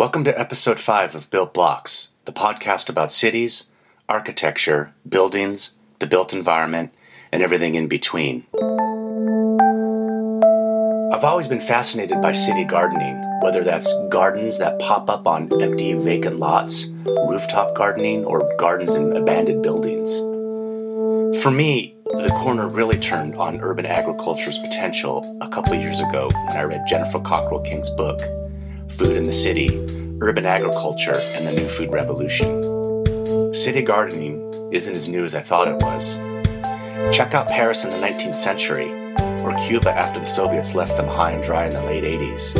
Welcome to episode 5 of Built Blocks, the podcast about cities, architecture, buildings, the built environment, and everything in between. I've always been fascinated by city gardening, whether that's gardens that pop up on empty vacant lots, rooftop gardening, or gardens in abandoned buildings. For me, the corner really turned on urban agriculture's potential a couple years ago when I read Jennifer Cockrall King's book, Food in the City Urban Agriculture and the New Food Revolution. City gardening isn't as new as I thought it was. Check out Paris in the 19th century, or Cuba after the Soviets left them high and dry in the late 80s.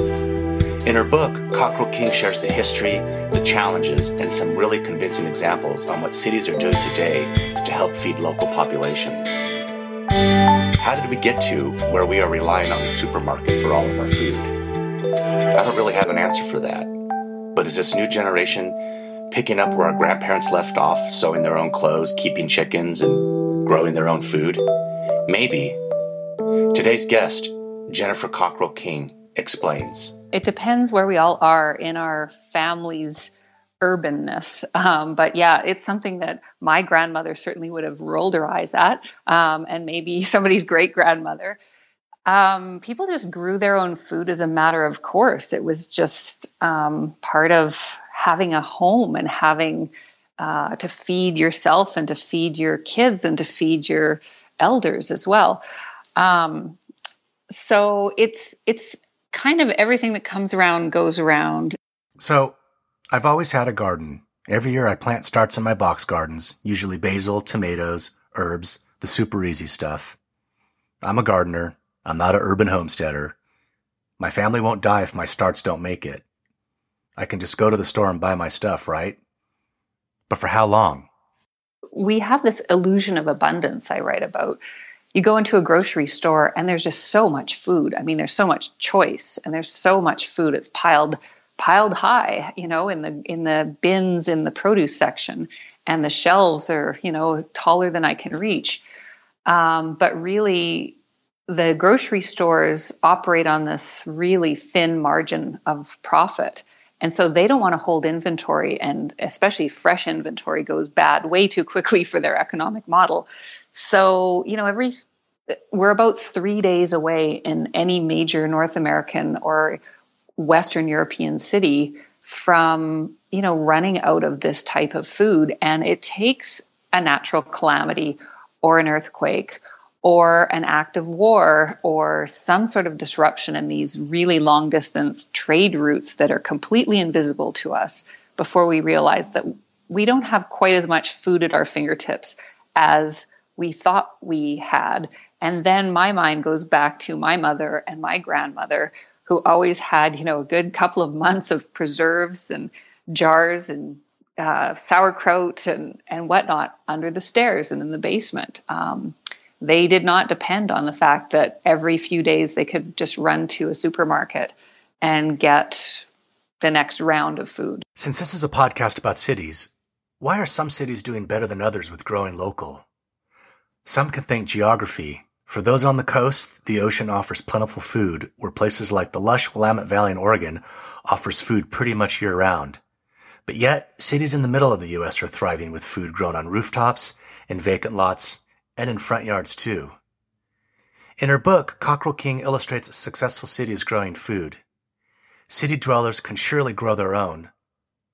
In her book, Cockrall King shares the history, the challenges, and some really convincing examples on what cities are doing today to help feed local populations. How did we get to where we are relying on the supermarket for all of our food? I don't really have an answer for that. But is this new generation picking up where our grandparents left off, sewing their own clothes, keeping chickens, and growing their own food? Maybe. Today's guest, Jennifer Cockrall King, explains. It depends where we all are in our family's urbanness. Um, but yeah, it's something that my grandmother certainly would have rolled her eyes at, um, and maybe somebody's great grandmother. Um, people just grew their own food as a matter of course. It was just um, part of having a home and having uh, to feed yourself and to feed your kids and to feed your elders as well. Um, so it's it's kind of everything that comes around goes around. So I've always had a garden. Every year I plant starts in my box gardens, usually basil, tomatoes, herbs, the super easy stuff. I'm a gardener. I'm not an urban homesteader. My family won't die if my starts don't make it. I can just go to the store and buy my stuff, right? But for how long? We have this illusion of abundance I write about. You go into a grocery store and there's just so much food. I mean, there's so much choice and there's so much food. It's piled piled high, you know, in the in the bins in the produce section, and the shelves are, you know, taller than I can reach. Um, but really, the grocery stores operate on this really thin margin of profit. And so they don't want to hold inventory, and especially fresh inventory goes bad way too quickly for their economic model. So, you know, every we're about three days away in any major North American or Western European city from, you know, running out of this type of food. And it takes a natural calamity or an earthquake or an act of war or some sort of disruption in these really long distance trade routes that are completely invisible to us before we realize that we don't have quite as much food at our fingertips as we thought we had. And then my mind goes back to my mother and my grandmother who always had, you know, a good couple of months of preserves and jars and uh, sauerkraut and, and whatnot under the stairs and in the basement. Um, they did not depend on the fact that every few days they could just run to a supermarket and get the next round of food. Since this is a podcast about cities, why are some cities doing better than others with growing local? Some can thank geography. For those on the coast, the ocean offers plentiful food, where places like the lush Willamette Valley in Oregon offers food pretty much year round. But yet, cities in the middle of the U.S. are thriving with food grown on rooftops, in vacant lots, and in front yards too. In her book, Cockrall King illustrates successful cities growing food. City dwellers can surely grow their own,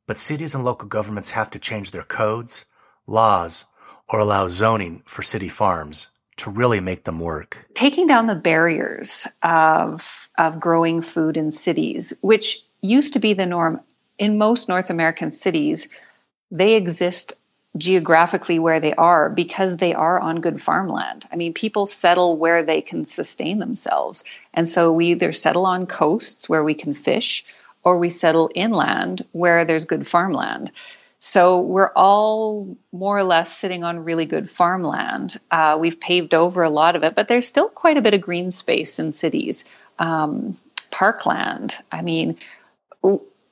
but cities and local governments have to change their codes, laws, or allow zoning for city farms to really make them work. Taking down the barriers of, of growing food in cities, which used to be the norm in most North American cities, they exist geographically where they are because they are on good farmland. I mean, people settle where they can sustain themselves. And so we either settle on coasts where we can fish or we settle inland where there's good farmland. So we're all more or less sitting on really good farmland. Uh, we've paved over a lot of it, but there's still quite a bit of green space in cities. Um, parkland. I mean,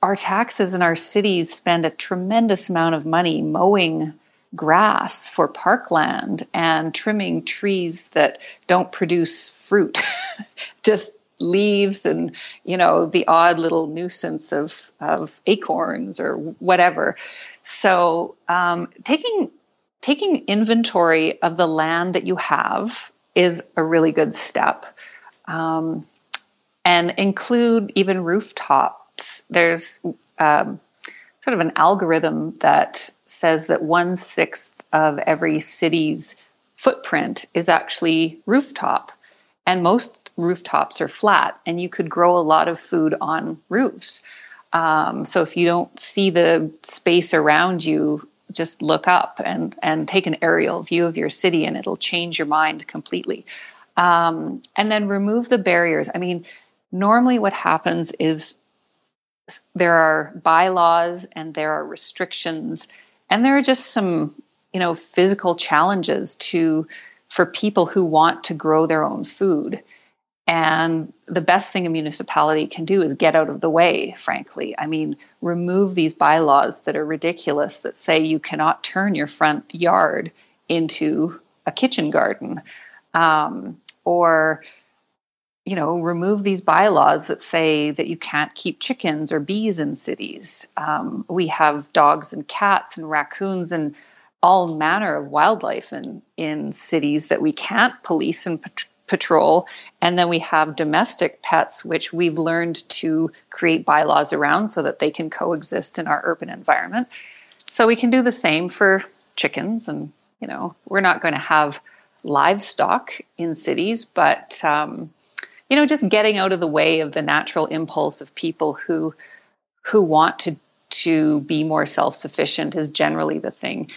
our taxes in our cities spend a tremendous amount of money mowing grass for parkland and trimming trees that don't produce fruit. Just leaves and you know the odd little nuisance of of acorns or whatever so um, taking taking inventory of the land that you have is a really good step um, and include even rooftops there's um, sort of an algorithm that says that one sixth of every city's footprint is actually rooftop and most rooftops are flat and you could grow a lot of food on roofs. Um, so if you don't see the space around you just look up and and take an aerial view of your city and it'll change your mind completely. Um, and then remove the barriers. I mean normally what happens is there are bylaws and there are restrictions and there are just some you know physical challenges to for people who want to grow their own food. And the best thing a municipality can do is get out of the way, frankly. I mean, remove these bylaws that are ridiculous that say you cannot turn your front yard into a kitchen garden. Um, or, you know, remove these bylaws that say that you can't keep chickens or bees in cities. Um, we have dogs and cats and raccoons and all manner of wildlife in in cities that we can't police and pat- patrol and then we have domestic pets which we've learned to create bylaws around so that they can coexist in our urban environment so we can do the same for chickens and you know we're not going to have livestock in cities but um, you know just getting out of the way of the natural impulse of people who who want to to be more self-sufficient is generally the thing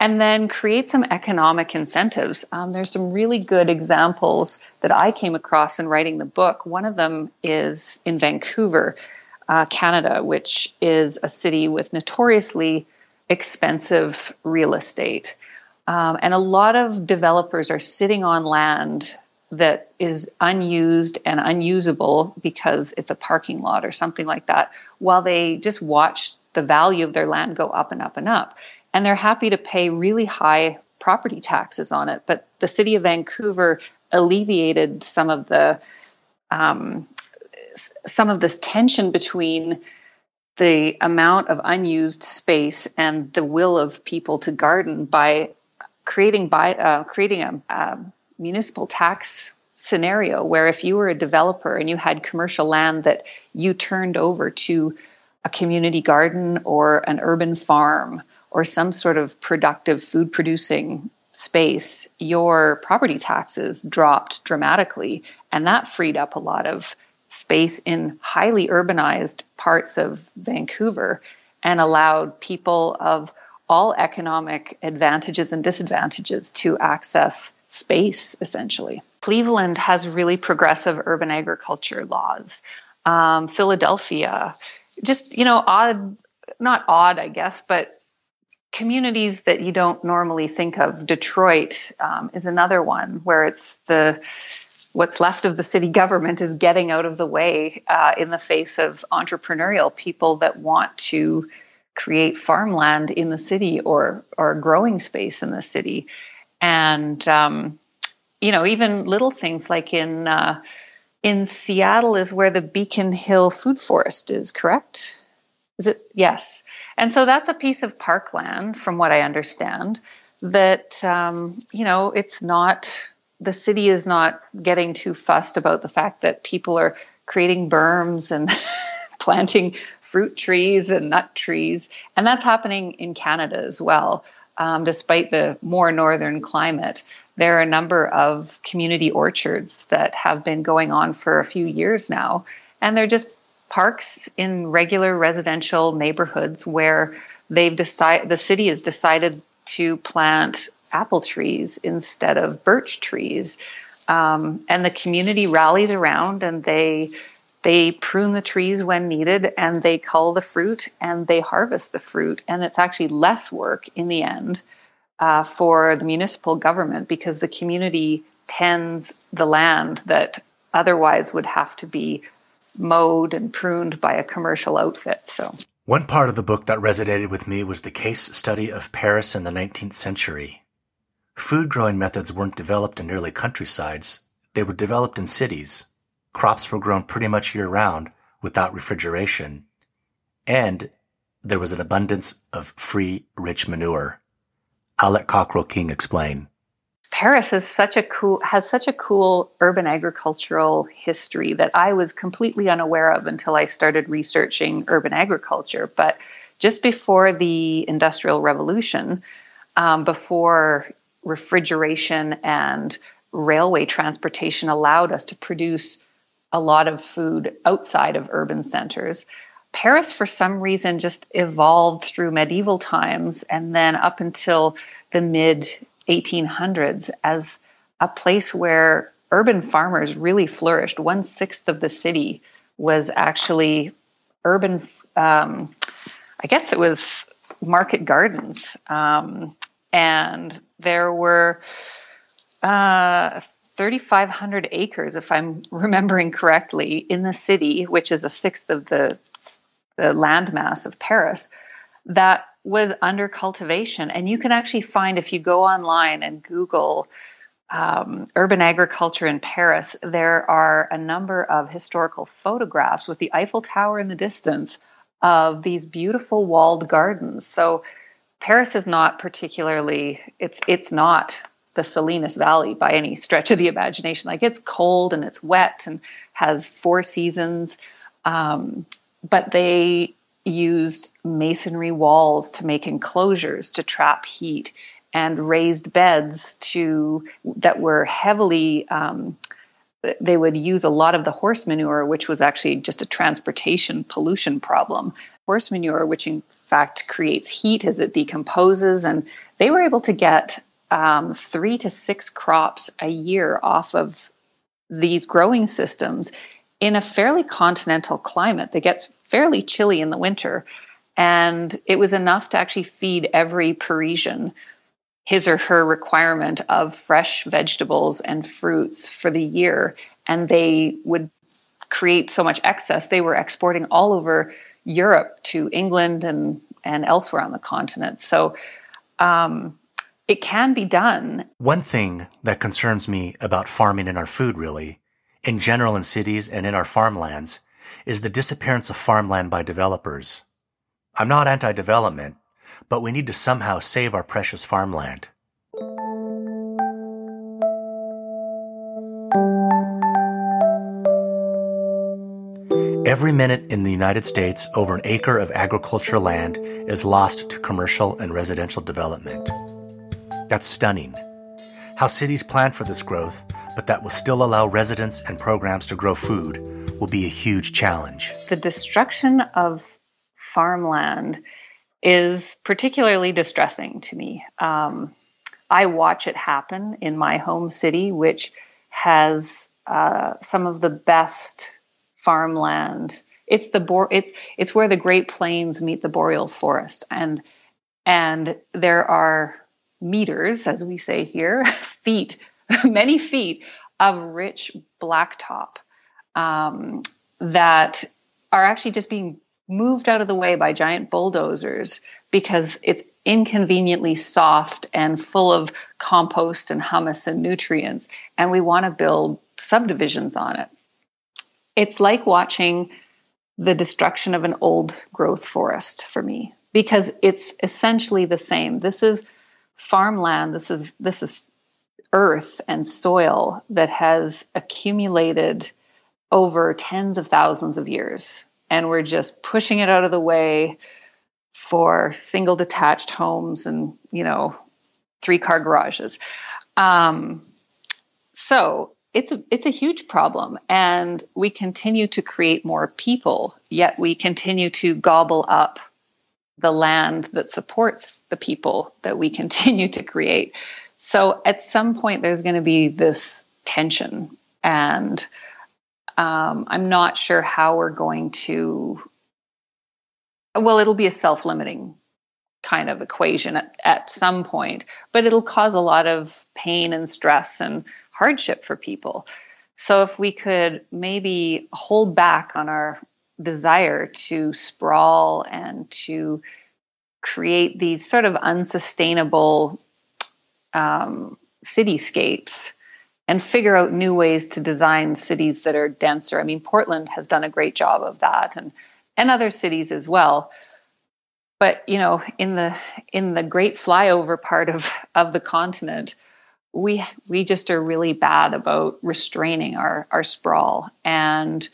and then create some economic incentives. Um, there's some really good examples that I came across in writing the book. One of them is in Vancouver, uh, Canada, which is a city with notoriously expensive real estate. Um, and a lot of developers are sitting on land that is unused and unusable because it's a parking lot or something like that, while they just watch the value of their land go up and up and up and they're happy to pay really high property taxes on it. But the city of Vancouver alleviated some of the um, some of this tension between the amount of unused space and the will of people to garden by creating by uh, creating a, a municipal tax scenario where if you were a developer and you had commercial land that you turned over to a community garden or an urban farm or some sort of productive food producing space, your property taxes dropped dramatically. And that freed up a lot of space in highly urbanized parts of Vancouver and allowed people of all economic advantages and disadvantages to access space, essentially. Cleveland has really progressive urban agriculture laws. Um, Philadelphia, just, you know, odd, not odd, I guess, but communities that you don't normally think of. Detroit um, is another one where it's the what's left of the city government is getting out of the way uh, in the face of entrepreneurial people that want to create farmland in the city or or growing space in the city, and um, you know even little things like in uh, in Seattle is where the Beacon Hill Food Forest is. Correct? Is it yes? And so that's a piece of parkland, from what I understand, that, um, you know, it's not, the city is not getting too fussed about the fact that people are creating berms and planting fruit trees and nut trees. And that's happening in Canada as well. Um, despite the more northern climate, there are a number of community orchards that have been going on for a few years now. And they're just parks in regular residential neighborhoods where they've decided the city has decided to plant apple trees instead of birch trees um, and the community rallies around and they they prune the trees when needed and they cull the fruit and they harvest the fruit and it's actually less work in the end uh, for the municipal government because the community tends the land that otherwise would have to be mowed and pruned by a commercial outfit. So one part of the book that resonated with me was the case study of Paris in the 19th century. Food growing methods weren't developed in early countrysides, they were developed in cities. Crops were grown pretty much year round without refrigeration, and there was an abundance of free, rich manure. I'll let Cockrall King explain. Paris is such a cool has such a cool urban agricultural history that I was completely unaware of until I started researching urban agriculture. But just before the Industrial Revolution, um, before refrigeration and railway transportation allowed us to produce a lot of food outside of urban centers. Paris, for some reason, just evolved through medieval times and then up until the mid 1800s as a place where urban farmers really flourished. One sixth of the city was actually urban, um, I guess it was market gardens. Um, and there were uh, 3,500 acres, if I'm remembering correctly, in the city, which is a sixth of the, the landmass of Paris, that was under cultivation. And you can actually find, if you go online and Google um, urban agriculture in Paris, there are a number of historical photographs with the Eiffel Tower in the distance of these beautiful walled gardens. So Paris is not particularly it's it's not the Salinas Valley by any stretch of the imagination. Like it's cold and it's wet and has four seasons. Um, but they used masonry walls to make enclosures to trap heat and raised beds to that were heavily um, they would use a lot of the horse manure which was actually just a transportation pollution problem horse manure which in fact creates heat as it decomposes and they were able to get um, three to six crops a year off of these growing systems in a fairly continental climate that gets fairly chilly in the winter. And it was enough to actually feed every Parisian his or her requirement of fresh vegetables and fruits for the year. And they would create so much excess, they were exporting all over Europe to England and, and elsewhere on the continent. So um, it can be done. One thing that concerns me about farming and our food, really, in general in cities and in our farmlands, is the disappearance of farmland by developers. I'm not anti development, but we need to somehow save our precious farmland. Every minute in the United States, over an acre of agricultural land is lost to commercial and residential development. That's stunning. How cities plan for this growth, but that will still allow residents and programs to grow food, will be a huge challenge. The destruction of farmland is particularly distressing to me. Um, I watch it happen in my home city, which has uh, some of the best farmland. It's the bo- it's it's where the Great Plains meet the boreal forest, and and there are meters, as we say here, feet, many feet of rich blacktop um, that are actually just being moved out of the way by giant bulldozers because it's inconveniently soft and full of compost and humus and nutrients, and we want to build subdivisions on it. It's like watching the destruction of an old growth forest for me because it's essentially the same. This is farmland this is this is earth and soil that has accumulated over tens of thousands of years. And we're just pushing it out of the way for single detached homes and you know three car garages. Um, so it's a it's a huge problem and we continue to create more people yet we continue to gobble up the land that supports the people that we continue to create. So at some point, there's going to be this tension, and um, I'm not sure how we're going to. Well, it'll be a self limiting kind of equation at, at some point, but it'll cause a lot of pain and stress and hardship for people. So if we could maybe hold back on our desire to sprawl and to create these sort of unsustainable um, cityscapes and figure out new ways to design cities that are denser. I mean, Portland has done a great job of that and and other cities as well. But, you know, in the in the great flyover part of of the continent, we we just are really bad about restraining our our sprawl and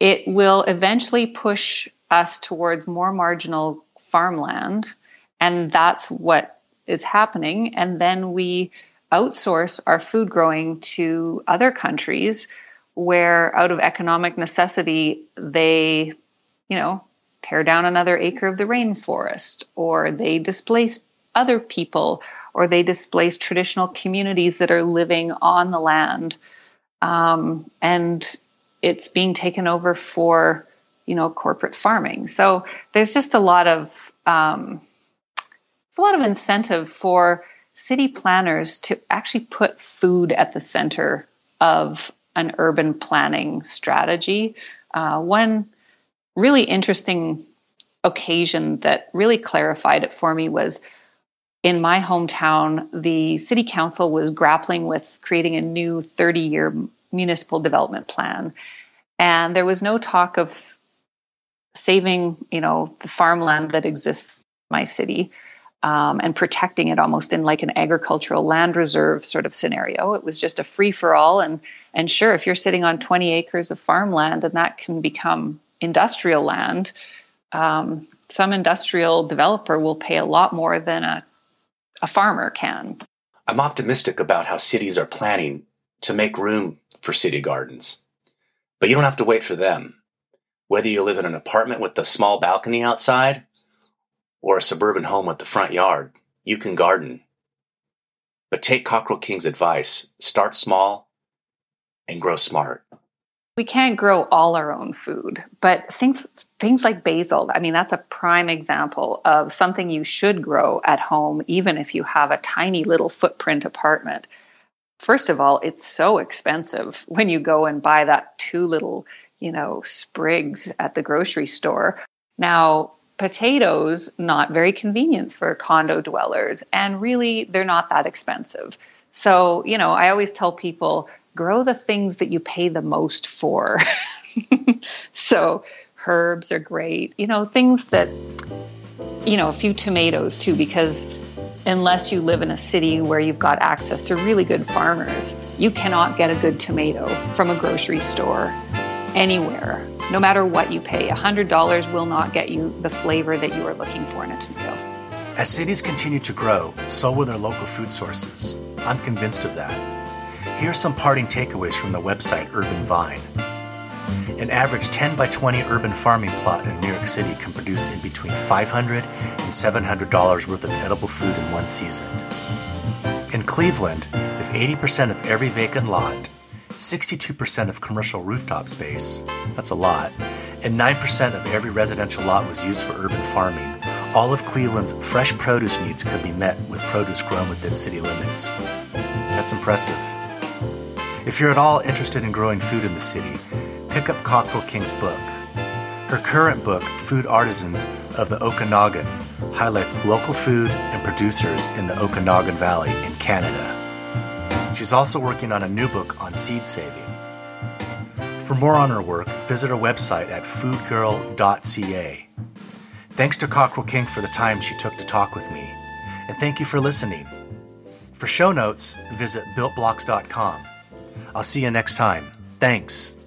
it will eventually push us towards more marginal farmland and that's what is happening. And then we outsource our food growing to other countries where out of economic necessity they you know tear down another acre of the rainforest or they displace other people or they displace traditional communities that are living on the land. Um, and it's being taken over for you know corporate farming. So there's just a lot of um, it's a lot of incentive for city planners to actually put food at the center of an urban planning strategy. Uh, one really interesting occasion that really clarified it for me was in my hometown, the city council was grappling with creating a new 30 year municipal development plan. And there was no talk of saving, you know, the farmland that exists in my city um, and protecting it almost in like an agricultural land reserve sort of scenario. It was just a free for all. And, and sure, if you're sitting on 20 acres of farmland and that can become industrial land, um, some industrial developer will pay a lot more than a a farmer can. I'm optimistic about how cities are planning to make room for city gardens. But you don't have to wait for them. Whether you live in an apartment with a small balcony outside or a suburban home with the front yard, you can garden. But take Cockrall King's advice start small and grow smart we can't grow all our own food, but things things like basil, I mean that's a prime example of something you should grow at home even if you have a tiny little footprint apartment. First of all, it's so expensive when you go and buy that two little, you know, sprigs at the grocery store. Now, potatoes not very convenient for condo dwellers and really they're not that expensive. So, you know, I always tell people grow the things that you pay the most for. so herbs are great, you know, things that, you know, a few tomatoes too, because unless you live in a city where you've got access to really good farmers, you cannot get a good tomato from a grocery store anywhere. No matter what you pay, $100 will not get you the flavor that you are looking for in a tomato. As cities continue to grow, so will their local food sources. I'm convinced of that. Here are some parting takeaways from the website Urban Vine. An average 10 by 20 urban farming plot in New York City can produce in between $500 and $700 worth of edible food in one season. In Cleveland, if 80% of every vacant lot, 62% of commercial rooftop space, that's a lot, and 9% of every residential lot was used for urban farming, all of Cleveland's fresh produce needs could be met with produce grown within city limits. That's impressive. If you're at all interested in growing food in the city, pick up Cockrall King's book. Her current book, Food Artisans of the Okanagan, highlights local food and producers in the Okanagan Valley in Canada. She's also working on a new book on seed saving. For more on her work, visit her website at foodgirl.ca. Thanks to Cockrall King for the time she took to talk with me, and thank you for listening. For show notes, visit builtblocks.com. I'll see you next time. Thanks.